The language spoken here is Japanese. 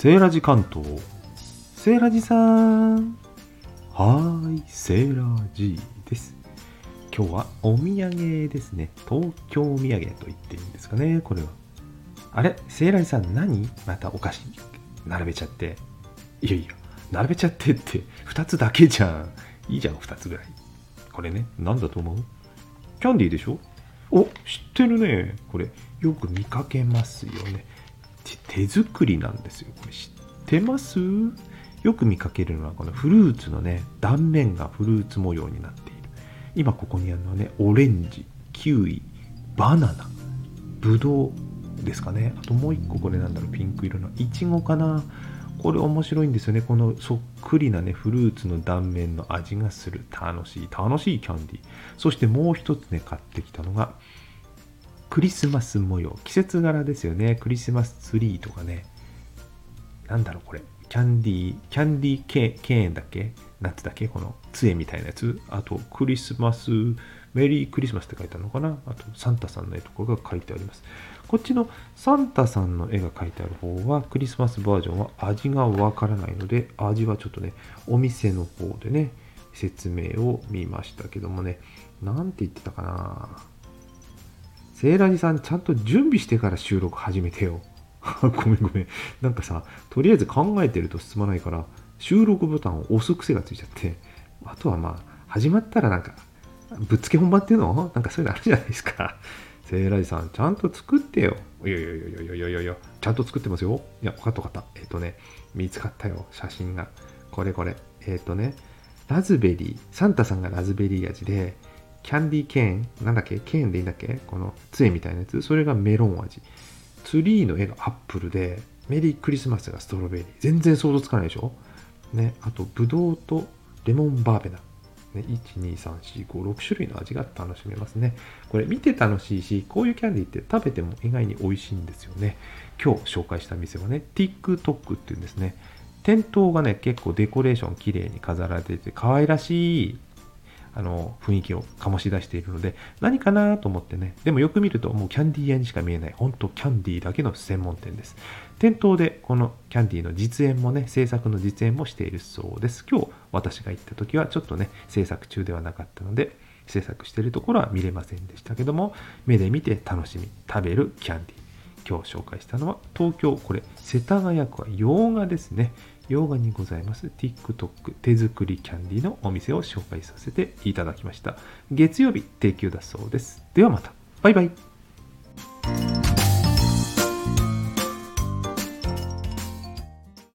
セーラジ関東。セーラジさん。はーい、セーラジです。今日はお土産ですね。東京土産と言っていいんですかね、これは。あれセーラジさん何？またお菓子並べちゃって。いやいや、並べちゃってって2つだけじゃん。いいじゃん、2つぐらい。これね、なんだと思う？キャンディーでしょ？お、知ってるね。これ、よく見かけますよね。手作りなんですよ。これ知ってます？よく見かけるのはこのフルーツのね、断面がフルーツ模様になっている。今ここにあるのはね、オレンジ、キウイ、バナナ、ブドウですかね。あともう一個これなんだろう、ピンク色のイチゴかな。これ面白いんですよね。このそっくりなね、フルーツの断面の味がする。楽しい、楽しいキャンディー。そしてもう一つね、買ってきたのが、クリスマス模様。季節柄ですよね。クリスマスツリーとかね。なんだろう、これ。キャンディー、キャンディーケケーンだっけ？なんてだっけ？この杖みたいなやつ。あと、クリスマス、メリークリスマスって書いてあるのかな？あと、サンタさんの絵とかが書いてあります。こっちのサンタさんの絵が描いてある方は、クリスマスバージョンは味がわからないので、味はちょっとね、お店の方でね、説明を見ましたけどもね、なんて言ってたかな？セーラジさん、ちゃんと準備してから収録始めてよ。ごめんごめん。なんかさ、とりあえず考えてると進まないから、収録ボタンを押す癖がついちゃって、あとはまあ、始まったらなんか、ぶっつけ本番っていうの？なんかそういうのあるじゃないですか。セーラジさん、ちゃんと作ってよ。いやいやいやいやいやいやいや、ちゃんと作ってますよ。いや、分かった分かった。えっ、とね、見つかったよ、写真が。これこれ。えっ、とね、ラズベリー、サンタさんがラズベリー味で、キャンディーケーン、なんだっけ？ケーンでいいんだっけ？この杖みたいなやつ。それがメロン味。ツリーの絵がアップルで、メリークリスマスがストロベリー。全然想像つかないでしょ？ね、あと、ブドウとレモンバーベナ。ね、1、2、3、4、5、6種類の味が楽しめますね。これ見て楽しいし、こういうキャンディーって食べても意外に美味しいんですよね。今日紹介した店はね、TikTok っていうんですね。店頭がね、結構デコレーション綺麗に飾られていて、可愛らしいあの雰囲気を醸し出しているので、何かなと思ってね、でもよく見るともうキャンディー屋にしか見えない、本当キャンディーだけの専門店です。店頭でこのキャンディーの実演もね、制作の実演もしているそうです。今日私が行った時はちょっとね、制作中ではなかったので、制作しているところは見れませんでしたけども、目で見て楽しみ、食べるキャンディー。今日紹介したのは東京、これ、世田谷区は洋画ですね。洋画にございます TikTok 手作りキャンディのお店を紹介させていただきました。月曜日定休だそうです。ではまた。バイバイ。